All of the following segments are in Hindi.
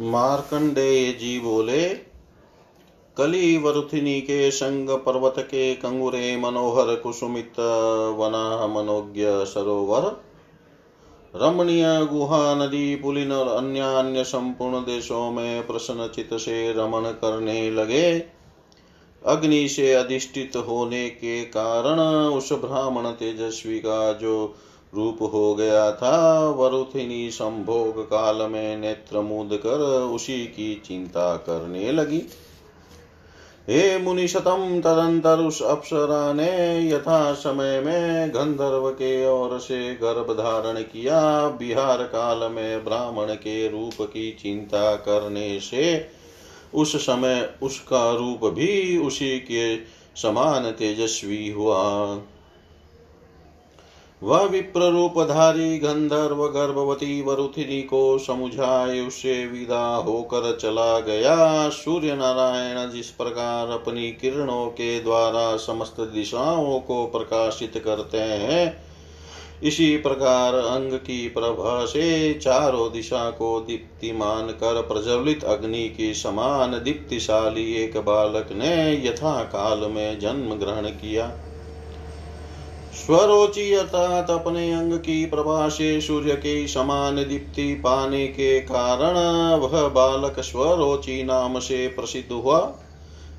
मार्कंडेय जी बोले कली वरुथिनी के संग पर्वत के कंगुरे मनोहर कुसुमित वना मनोज्ञ सरोवर, रमणीय गुहा नदी पुलिन और अन्य अन्य संपूर्ण देशों में प्रसन्न चित से रमण करने लगे। अग्नि से अधिष्ठित होने के कारण उस ब्राह्मण तेजस्वी का जो रूप हो गया था। वरुथिनी संभोग काल में नेत्र मुद कर उसी की चिंता करने लगी। हे मुनि शतम तदंतर उस अप्सरा ने यथा समय में गंधर्व के ओर से गर्भ धारण किया। बिहार काल में ब्राह्मण के रूप की चिंता करने से उस समय उसका रूप भी उसी के समान तेजस्वी हुआ। वह विप्र रूपधारी गंधर्व गर्भवती वरुथिनी को समुझाए उसे विदा होकर चला गया। सूर्य नारायण जिस प्रकार अपनी किरणों के द्वारा समस्त दिशाओं को प्रकाशित करते हैं, इसी प्रकार अंग की प्रभा से चारों दिशा को दीप्तिमान कर प्रज्वलित अग्नि की समान दीप्तिशाली एक बालक ने यथा काल में जन्म ग्रहण किया। स्वरोचि अर्थात अपने अंग की प्रभा से सूर्य के समान दीप्ति पाने के कारण वह बालक स्वरोचि नाम से प्रसिद्ध हुआ।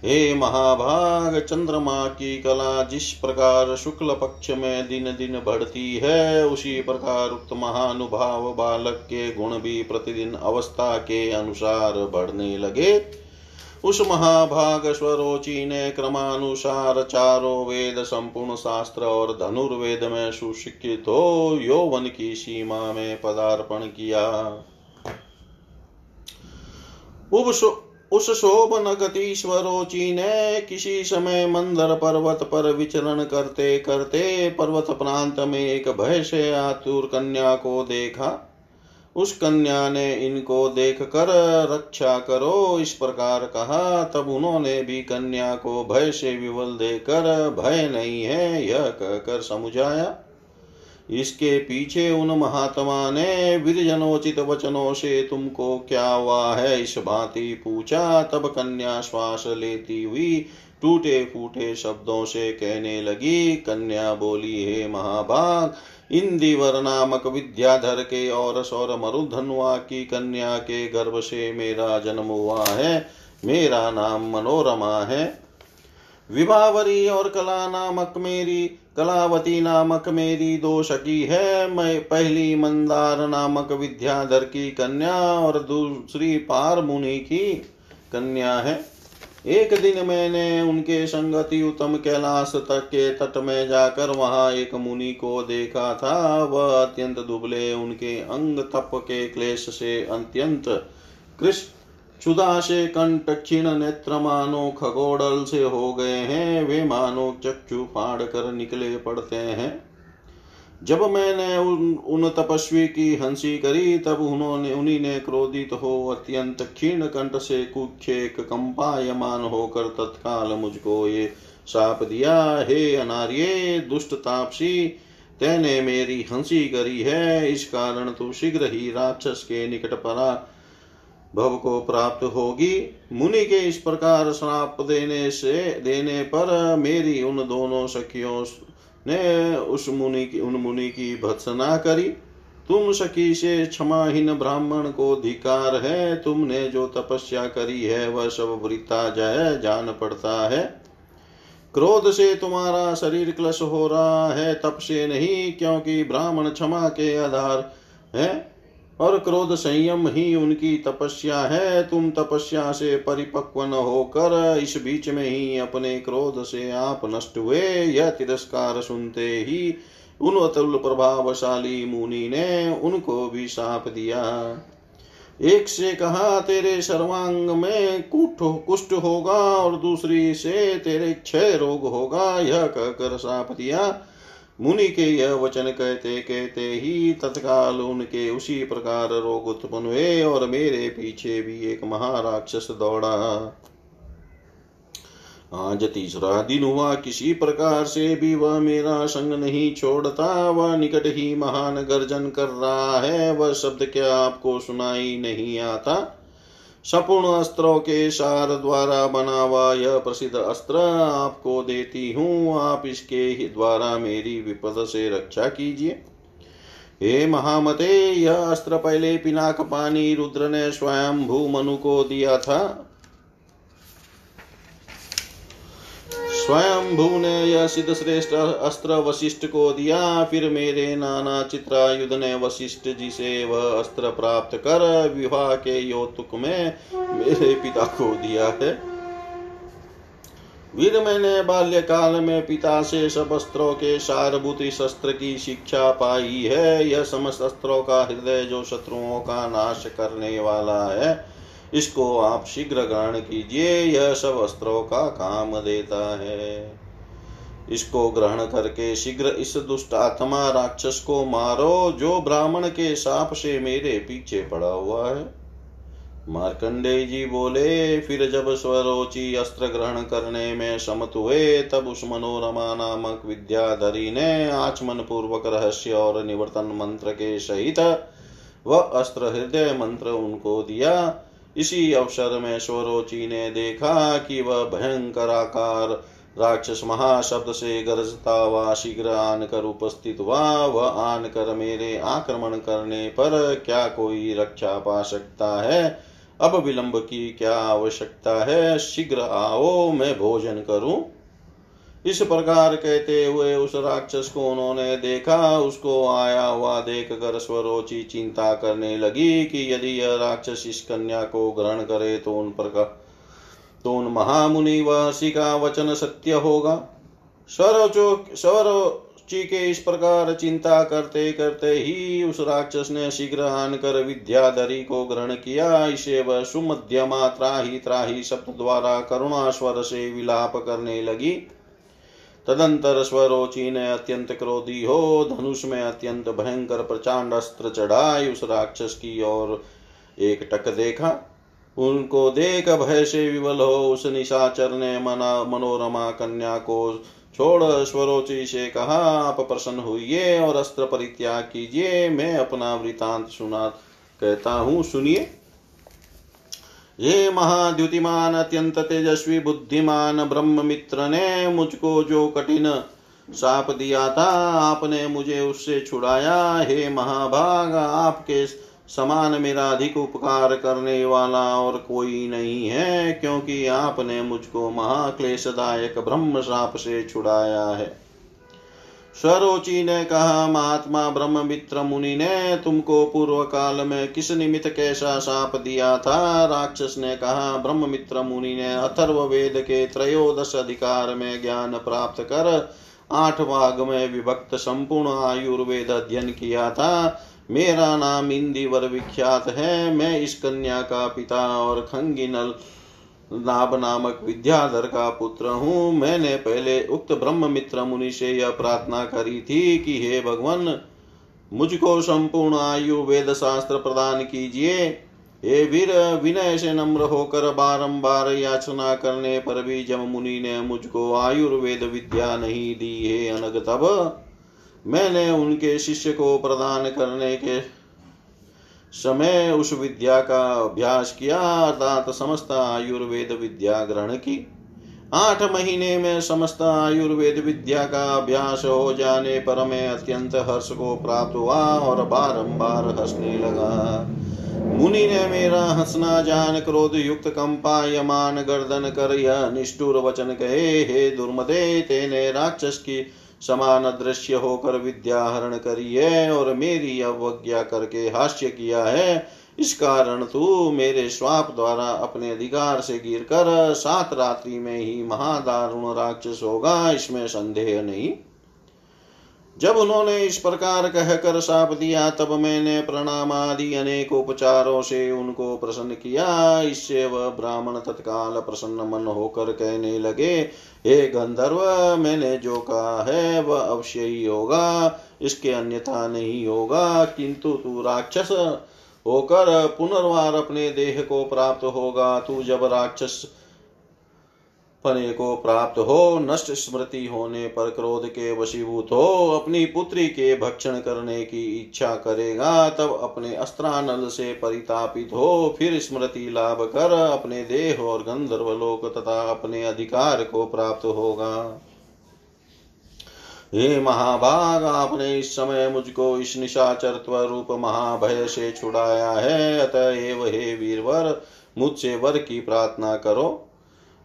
हे महाभाग, चंद्रमा की कला जिस प्रकार शुक्ल पक्ष में दिन दिन बढ़ती है, उसी प्रकार उक्त महानुभाव बालक के गुण भी प्रतिदिन अवस्था के अनुसार बढ़ने लगे। उस महाभाग स्वरोचि ने क्रमानुसार चारों वेद संपूर्ण शास्त्र और धनुर्वेद में सुशिक्षित हो यौवन की सीमा में पदार्पण किया। उस शोभन गति स्वरोचि ने किसी समय मंदर पर्वत पर विचरण करते करते पर्वत प्रांत में एक भय से आतुर कन्या को देखा। उस कन्या ने इनको देख कर रक्षा करो, इस प्रकार कहा। तब उन्होंने भी कन्या को भय से विवल देकर, भय नहीं है, यह कहकर समुझाया। इसके पीछे उन महात्मा ने, विरजनोचित वचनों से तुमको क्या हुआ है? इस भांति पूछा। तब कन्या श्वास लेती हुई टूटे फूटे शब्दों से कहने लगी। कन्या बोली, हे महाभाग इंदिवर नामक विद्याधर के और सौर मरुधनुआ की कन्या के गर्भ से मेरा जन्म हुआ है, मेरा नाम मनोरमा है। विभावरी और कला नामक मेरी, कलावती नामक मेरी दो सखी है। मैं पहली मंदार नामक विद्याधर की कन्या और दूसरी पार मुनि की कन्या है। एक दिन मैंने उनके संगति उत्तम कैलाश तक के तट में जाकर वहाँ एक मुनि को देखा था। वह अत्यंत दुबले, उनके अंग तप के क्लेश से अत्यंत कृष्ण क्षुदा से कंठ क्षीण नेत्र मानो खगोड़ल से हो गए हैं। वे मानो चक्षु फाड़ कर निकले पड़ते हैं। जब मैंने उन, उन तपस्वी की हँसी करी तब उन्होंने उन्हीं ने क्रोधित हो अत्यंत क्षीण कंठ से कुक्षेक कंपायमान होकर तत्काल मुझको ये साप दिया हे अनार्य दुष्ट तापसी तेने मेरी हँसी करी है। इस कारण तू शीघ्र ही राक्षस के निकट परा भव को प्राप्त होगी। मुनि के इस प्रकार श्राप देने से देने पर मेरी उन दोनों सखियों ने उस मुनि की, उन मुनि की भत्सना करी। तुम सखी से क्षमाहीन ब्राह्मण को धिकार है। तुमने जो तपस्या करी है, वह सब वृता जय, जान पड़ता है। क्रोध से तुम्हारा शरीर क्लश हो रहा है। तप से नहीं, क्योंकि ब्राह्मण क्षमा के आधार है। और क्रोध संयम ही उनकी तपस्या है। तुम तपस्या से परिपक्व न होकर इस बीच में ही अपने क्रोध से आप नष्ट हुए। यह तिरस्कार सुनते ही उन अतुल प्रभावशाली मुनि ने उनको भी साप दिया। एक से कहा, तेरे सर्वांग में कुठ कुष्ठ होगा और दूसरी से तेरे क्षय रोग होगा। यह कहकर साप दिया। मुनि के यह वचन कहते कहते ही तत्काल उनके उसी प्रकार रोग उत्पन्न हुए और मेरे पीछे भी एक महाराक्षस दौड़ा। आज तीसरा दिन हुआ, किसी प्रकार से भी वह मेरा संग नहीं छोड़ता, वह निकट ही महान गर्जन कर रहा है, वह शब्द क्या आपको सुनाई नहीं आता? संपूर्ण अस्त्रों के सार द्वारा बना हुआ यह प्रसिद्ध अस्त्र आपको देती हूँ। आप इसके ही द्वारा मेरी विपद से रक्षा कीजिए। हे महामते, यह अस्त्र पहले पिनाक पानी रुद्र ने स्वयं भू मनु को दिया था। स्वयं भू ने यह सिद्ध श्रेष्ठ अस्त्र वशिष्ठ को दिया, फिर मेरे नाना चित्रायुध ने वशिष्ठ जी से वह अस्त्र प्राप्त कर विवाह के योतुक में मेरे पिता को दिया है। वीर मैंने बाल्यकाल में पिता से सब अस्त्रों के सारभूत शस्त्र की शिक्षा पाई है। यह समस्त अस्त्रों का हृदय जो शत्रुओं का नाश करने वाला है इसको आप शीघ्र ग्रहण कीजिए, यह सब अस्त्रों का काम देता है। इसको ग्रहण करके शीघ्र इस दुष्ट आत्मा राक्षस को मारो, जो ब्राह्मण के साप से मेरे पीछे पड़ा हुआ है। मार्कंडे जी बोले, फिर जब स्वरोचि अस्त्र ग्रहण करने में समत हुए, तब उस मनोरमा नामक विद्याधरी ने आचमन पूर्वक रहस्य और निवर्तन मंत्र के सहित वह अस्त्र हृदय मंत्र उनको दिया। इसी अवसर में स्वरोचि ने देखा कि वह भयंकर आकार, राक्षस महाशब्द से गरजता हुआ शीघ्र आनकर उपस्थित हुआ। वह आनकर मेरे आक्रमण करने पर क्या कोई रक्षा पा सकता है? अब विलंब की क्या आवश्यकता है? शीघ्र आओ, मैं भोजन करूँ। इस प्रकार कहते हुए उस राक्षस को उन्होंने देखा, उसको आया हुआ देख कर स्वरोचि चिंता करने लगी कि यदि यह राक्षस इस कन्या को ग्रहण करे तो उन पर तो उन महामुनि वह का वचन सत्य होगा। स्वरोचो स्वरो ची के इस प्रकार चिंता करते करते ही उस राक्षस ने शीघ्र आनकर विद्याधरी को ग्रहण किया। इसे वह सुमध्यमा त्राही त्राही शब्द द्वारा करुणा स्वर से विलाप करने लगी। तदंतर स्वरोची ने अत्यंत क्रोधी हो धनुष में अत्यंत भयंकर प्रचांड अस्त्र चढ़ाई उस राक्षस की ओर एक टक देखा। उनको देख भय से विवल हो, उस निशाचर ने मना, मनोरमा कन्या को छोड़ स्वरोचि से कहा, आप प्रसन्न हुई और अस्त्र परित्याग कीजिए, मैं अपना वृतांत सुना, कहता हूँ, सुनिए। ये महाद्युतिमान अत्यंत तेजस्वी बुद्धिमान ब्रह्म मित्र ने मुझको जो कठिन साप दिया था, आपने मुझे उससे छुड़ाया। हे महाभाग, आपके समान मेरा अधिक उपकार करने वाला और कोई नहीं है, क्योंकि आपने मुझको महाक्लेशदायक ब्रह्म साप से छुड़ाया है। स्वरोचि ने कहा, महात्मा ब्रह्म मित्र मुनि ने तुमको पूर्व काल में किस निमित्त कैसा साप दिया था? राक्षस ने कहा ब्रह्म मित्र मुनि ने अथर्व वेद के त्रयोदश अधिकार में ज्ञान प्राप्त कर आठ भाग में विभक्त संपूर्ण आयुर्वेद अध्ययन किया था। मेरा नाम इंदिवर विख्यात है। मैं इस कन्या का पिता और खंगिनल नाभ नामक विद्याधर का पुत्र हूँ। मैंने पहले उक्त ब्रह्म मित्र मुनि से यह प्रार्थना करी थी कि हे भगवान, मुझको संपूर्ण आयु वेद शास्त्र प्रदान कीजिए। हे वीर, विनय से नम्र होकर बारंबार याचना करने पर भी जब मुनि ने मुझको आयुर्वेद विद्या नहीं दी, है अनग तब, मैंने उनके शिष्य को प्रदान करने के समय उस विद्या का अभ्यास किया, अर्थात समस्त आयुर्वेद विद्या ग्रहण की। आठ महीने में समस्त आयुर्वेद विद्या का अभ्यास हो जाने पर मैं अत्यंत हर्ष को प्राप्त हुआ और बारंबार हंसने लगा। मुनि ने मेरा हंसना जान क्रोध युक्त कंपायमान गर्दन कर यह निष्ठुर वचन कहे, हे दुर्मदे, तेने राक्षस की समान दृश्य होकर विद्या हरण करी है और मेरी अवज्ञा करके हास्य किया है। इस कारण तू मेरे स्वाप द्वारा अपने अधिकार से गिर कर सात रात्रि में ही महादारुण राक्षस होगा, इसमें संदेह नहीं। जब उन्होंने इस प्रकार कहकर साप दिया, तब मैंने प्रणाम आदि अनेक उपचारों से उनको प्रसन्न किया। इससे वह ब्राह्मण तत्काल प्रसन्न मन होकर कहने लगे, हे गंधर्व, मैंने जो कहा है, वह अवश्य ही होगा। इसके अन्यथा नहीं होगा। किंतु तू राक्षस होकर पुनर्वार अपने देह को प्राप्त होगा। तू जब राक्षस पने को प्राप्त हो, नष्ट स्मृति होने पर क्रोध के वशीभूत हो, अपनी पुत्री के भक्षण करने की इच्छा करेगा, तब अपने अस्त्रानल से परितापित हो, फिर स्मृति लाभ कर अपने देह और गंधर्वलोक तथा अपने अधिकार को प्राप्त होगा। हे महाभाग, आपने इस समय मुझको इस निशाचरत्व रूप महाभय से छुड़ाया है, अतएव हे वीरवर, मुझसे वर की प्रार्थना करो।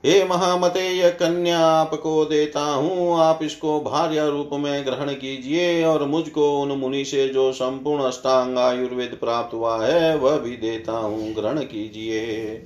हे महामते कन्या, आपको देता हूँ, आप इसको भार्य रूप में ग्रहण कीजिए और मुझको उन मुनि से जो संपूर्ण अष्टांग आयुर्वेद प्राप्त हुआ है, वह भी देता हूँ, ग्रहण कीजिए।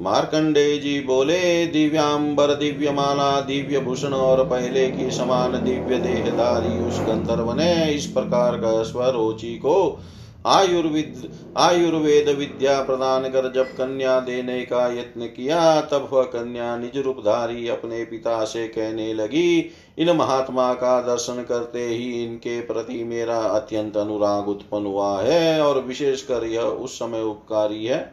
मार्कंडे जी बोले, दिव्यांबर दिव्य माला दिव्य भूषण और पहले की समान दिव्य देहदारी उस गंधर्व ने इस प्रकार का स्वरोचि को आयुर्विद, आयुर्वेद विद्या प्रदान कर जब कन्या देने का यत्न किया, तब वह कन्या निज रूपधारी अपने पिता से कहने लगी, इन महात्मा का दर्शन करते ही इनके प्रति मेरा अत्यंत अनुराग उत्पन्न हुआ है और विशेषकर यह उस समय उपकारी है।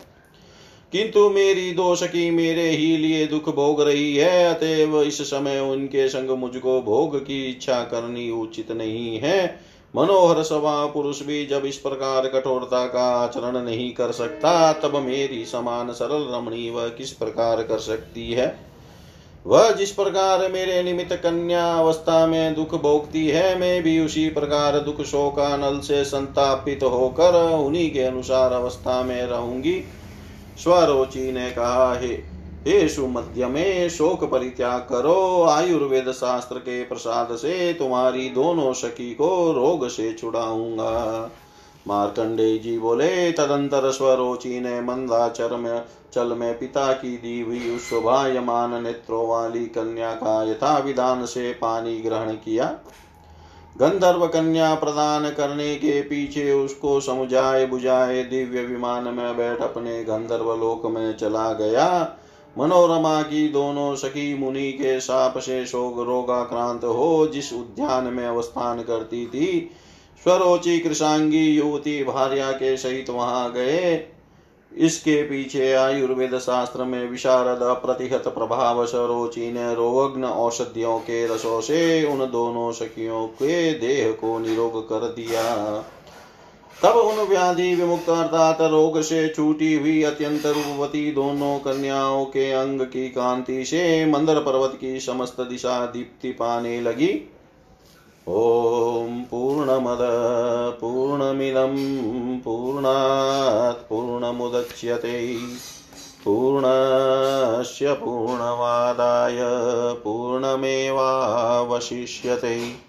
किंतु मेरी दोष की मेरे ही लिए दुख भोग रही है, अतएव इस समय उनके संग मुझको भोग की इच्छा करनी उचित नहीं है। मनोहर सभा पुरुष भी जब इस प्रकार कठोरता का आचरण नहीं कर सकता। तब मेरी समान सरल रमणी वह किस प्रकार कर सकती है? वह जिस प्रकार मेरे निमित्त कन्या अवस्था में दुख भोगती है, मैं भी उसी प्रकार दुख शोकानल से संतापित होकर उन्हीं के अनुसार अवस्था में रहूँगी। स्वरोचि ने कहा, हे हे सुमध्य में शोक परित्याग करो आयुर्वेद शास्त्र के प्रसाद से तुम्हारी दोनों सखी को रोग से छुड़ाऊँगा। मार्कंडे जी बोले, तदंतर स्वरोचि ने मंदाचर में, चल में पिता की दी हुई शोभायमान नेत्रों वाली कन्या का यथा विधान से पानी ग्रहण किया। गंधर्व कन्या प्रदान करने के पीछे उसको समुझाए बुझाए दिव्य विमान में बैठ अपने गंधर्व लोक में चला गया। मनोरमा की दोनों सखी मुनि के साप से शोक रोगाक्रांत हो जिस उद्यान में अवस्थान करती थी, स्वरोचि कृषांगी युवती भार्या के सहित वहाँ गए। इसके पीछे आयुर्वेद शास्त्र में विशारद, अप्रतिहत प्रभाव, सरोचि ने रोग्न औषधियों के रसों से उन दोनों सखियों के देह को निरोग कर दिया। तब उन व्याधि विमुक्त अर्थात रोग से छूटी हुई अत्यंत रूपवती दोनों कन्याओं के अंग की कांति से मंदर पर्वत की समस्त दिशा दीप्ति पाने लगी। ॐ पूर्णमद, पूर्णमिदं, पूर्णात् पूर्णमुदच्यते। पूर्णस्य पूर्णमादाय पूर्णमेवावशिष्यते।